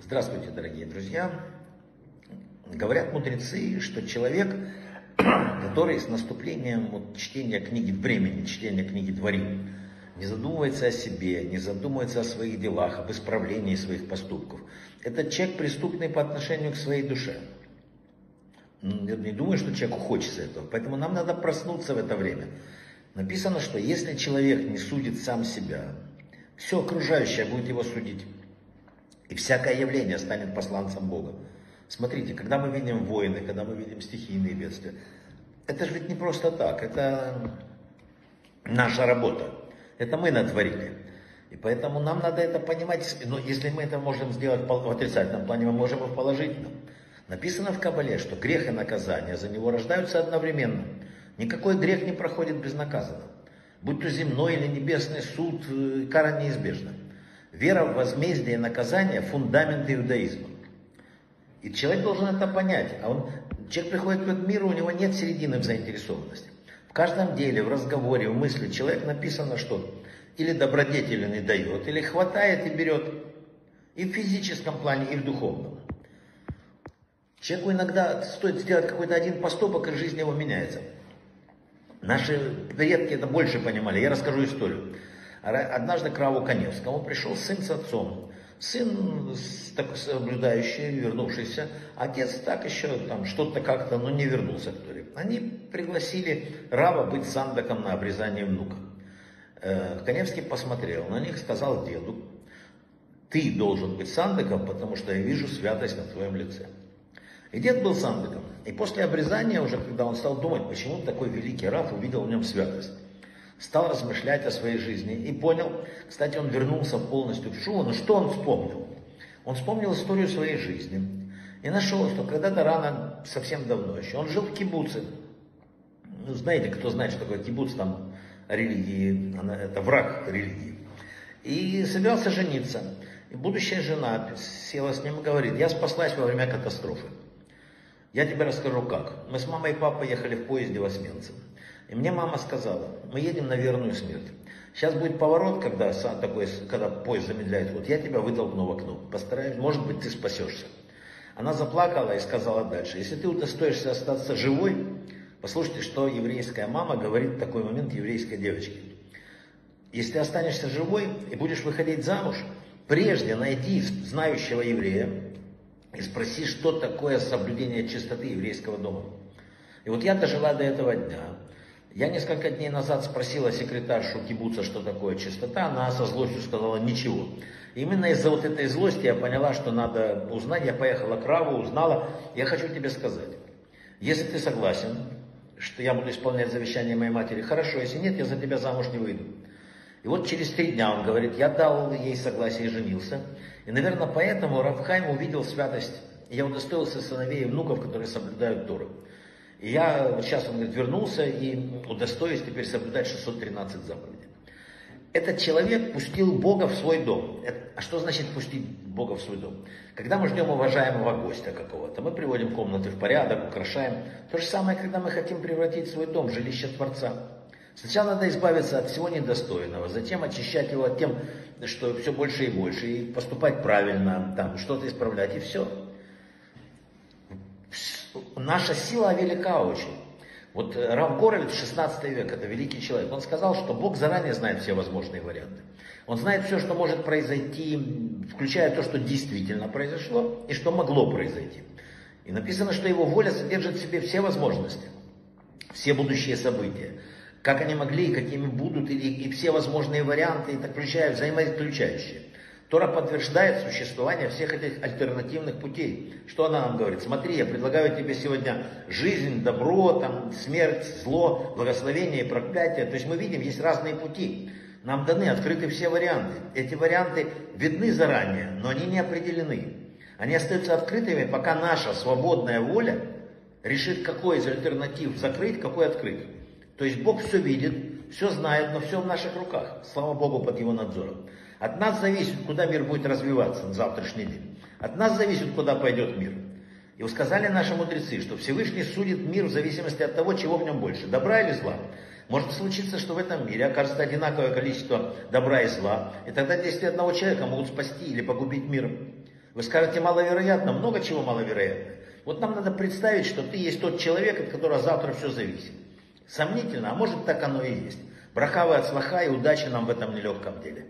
Здравствуйте, дорогие друзья. Говорят мудрецы, что человек, который с наступлением вот, чтения книги времени, чтения книги Дворим, не задумывается о себе, не задумывается о своих делах, об исправлении своих поступков. Этот человек преступный по отношению к своей душе. Я не думаю, что человеку хочется этого. Поэтому нам надо проснуться в это время. Написано, что если человек не судит сам себя, все окружающее будет его судить. И всякое явление станет посланцем Бога. Смотрите, когда мы видим войны, когда мы видим стихийные бедствия, это же ведь не просто так, это наша работа. Это мы натворили. И поэтому нам надо это понимать. Но если мы это можем сделать в отрицательном плане, мы можем и в положительном. Написано в Кабале, что грех и наказание за него рождаются одновременно. Никакой грех не проходит безнаказанно. Будь то земной или небесный суд, э, кара неизбежна. Вера в возмездие и наказание – фундамент иудаизма. И человек должен это понять. А он, человек приходит к миру, у него нет середины в заинтересованности. В каждом деле, в разговоре, в мысли человек написано, что или добродетели не дает, или хватает и берет. И в физическом плане, и в духовном. Человеку иногда стоит сделать какой-то один поступок, и жизнь его меняется. Наши предки это больше понимали. Я расскажу историю. Однажды к Раву Коневскому пришел сын с отцом. Сын так, соблюдающий, вернувшийся, отец так еще там что-то как-то, но не вернулся к. Они пригласили Рава быть сандаком на обрезание внука. Э, Коневский посмотрел на них, сказал деду, ты должен быть сандаком, потому что я вижу святость на твоем лице. И дед был сандаком. И после обрезания, уже когда он стал думать, почему такой великий Раф увидел в нем святость, стал размышлять о своей жизни и понял, кстати, он вернулся полностью в Шуву, но что он вспомнил? Он вспомнил историю своей жизни и нашел, что когда-то рано, совсем давно еще, он жил в кибуце. Ну, знаете, кто знает, что такое кибуц, там религии, она, это враг религии. И собирался жениться. И будущая жена села с ним и говорит, я спаслась во время катастрофы. Я тебе расскажу как. Мы с мамой и папой ехали в поезде в Освенцим. И мне мама сказала, мы едем на верную смерть. Сейчас будет поворот, когда, такой, когда поезд замедляет. Вот я тебя вытолкну в окно. Постараюсь, может быть, ты спасешься. Она заплакала и сказала дальше. Если ты удостоишься остаться живой, послушайте, что еврейская мама говорит в такой момент еврейской девочке. Если ты останешься живой и будешь выходить замуж, прежде найди знающего еврея и спроси, что такое соблюдение чистоты еврейского дома. И вот я дожила до этого дня. Я несколько дней назад спросила секретаршу кибуца, что такое чистота, она со злостью сказала ничего. Именно из-за вот этой злости я поняла, что надо узнать, я поехала к Раву, узнала. Я хочу тебе сказать, если ты согласен, что я буду исполнять завещание моей матери, хорошо, если нет, я за тебя замуж не выйду. И вот через три дня он говорит, я дал ей согласие и женился. И, наверное, поэтому Равхайм увидел святость. Я удостоился сыновей и внуков, которые соблюдают Тору. И я, вот сейчас он говорит, вернулся и удостоюсь теперь соблюдать 613 заповедей. Этот человек пустил Бога в свой дом. А что значит пустить Бога в свой дом? Когда мы ждем уважаемого гостя какого-то, мы приводим комнаты в порядок, украшаем. То же самое, когда мы хотим превратить свой дом в жилище Творца. Сначала надо избавиться от всего недостойного, затем очищать его от тем, что все больше и больше, и поступать правильно, там что-то исправлять, и все наша сила велика очень. Вот э, Рав Горовец, 16 век, это великий человек, он сказал, что Бог заранее знает все возможные варианты. Он знает все, что может произойти, включая то, что действительно произошло и что могло произойти. И написано, что его воля содержит в себе все возможности, все будущие события. Как они могли какими будут, и, и все возможные варианты, и включая взаимоисключающие. Тора подтверждает существование всех этих альтернативных путей. Что она нам говорит? Смотри, я предлагаю тебе сегодня жизнь, добро, там, смерть, зло, благословение и проклятие. То есть мы видим, есть разные пути. Нам даны, открыты все варианты. Эти варианты видны заранее, но они не определены. Они остаются открытыми, пока наша свободная воля решит, какой из альтернатив закрыть, какой открыть. То есть Бог все видит, все знает, но все в наших руках. Слава Богу, под его надзором. От нас зависит, куда мир будет развиваться на завтрашний день. От нас зависит, куда пойдет мир. И сказали наши мудрецы, что Всевышний судит мир в зависимости от того, чего в нем больше, добра или зла. Может случиться, что в этом мире окажется одинаковое количество добра и зла, и тогда действия одного человека могут спасти или погубить мир. Вы скажете, маловероятно, много чего маловероятно. Вот нам надо представить, что ты есть тот человек, от которого завтра все зависит. Сомнительно, а может так оно и есть. Брахавы от слаха и удачи нам в этом нелегком деле.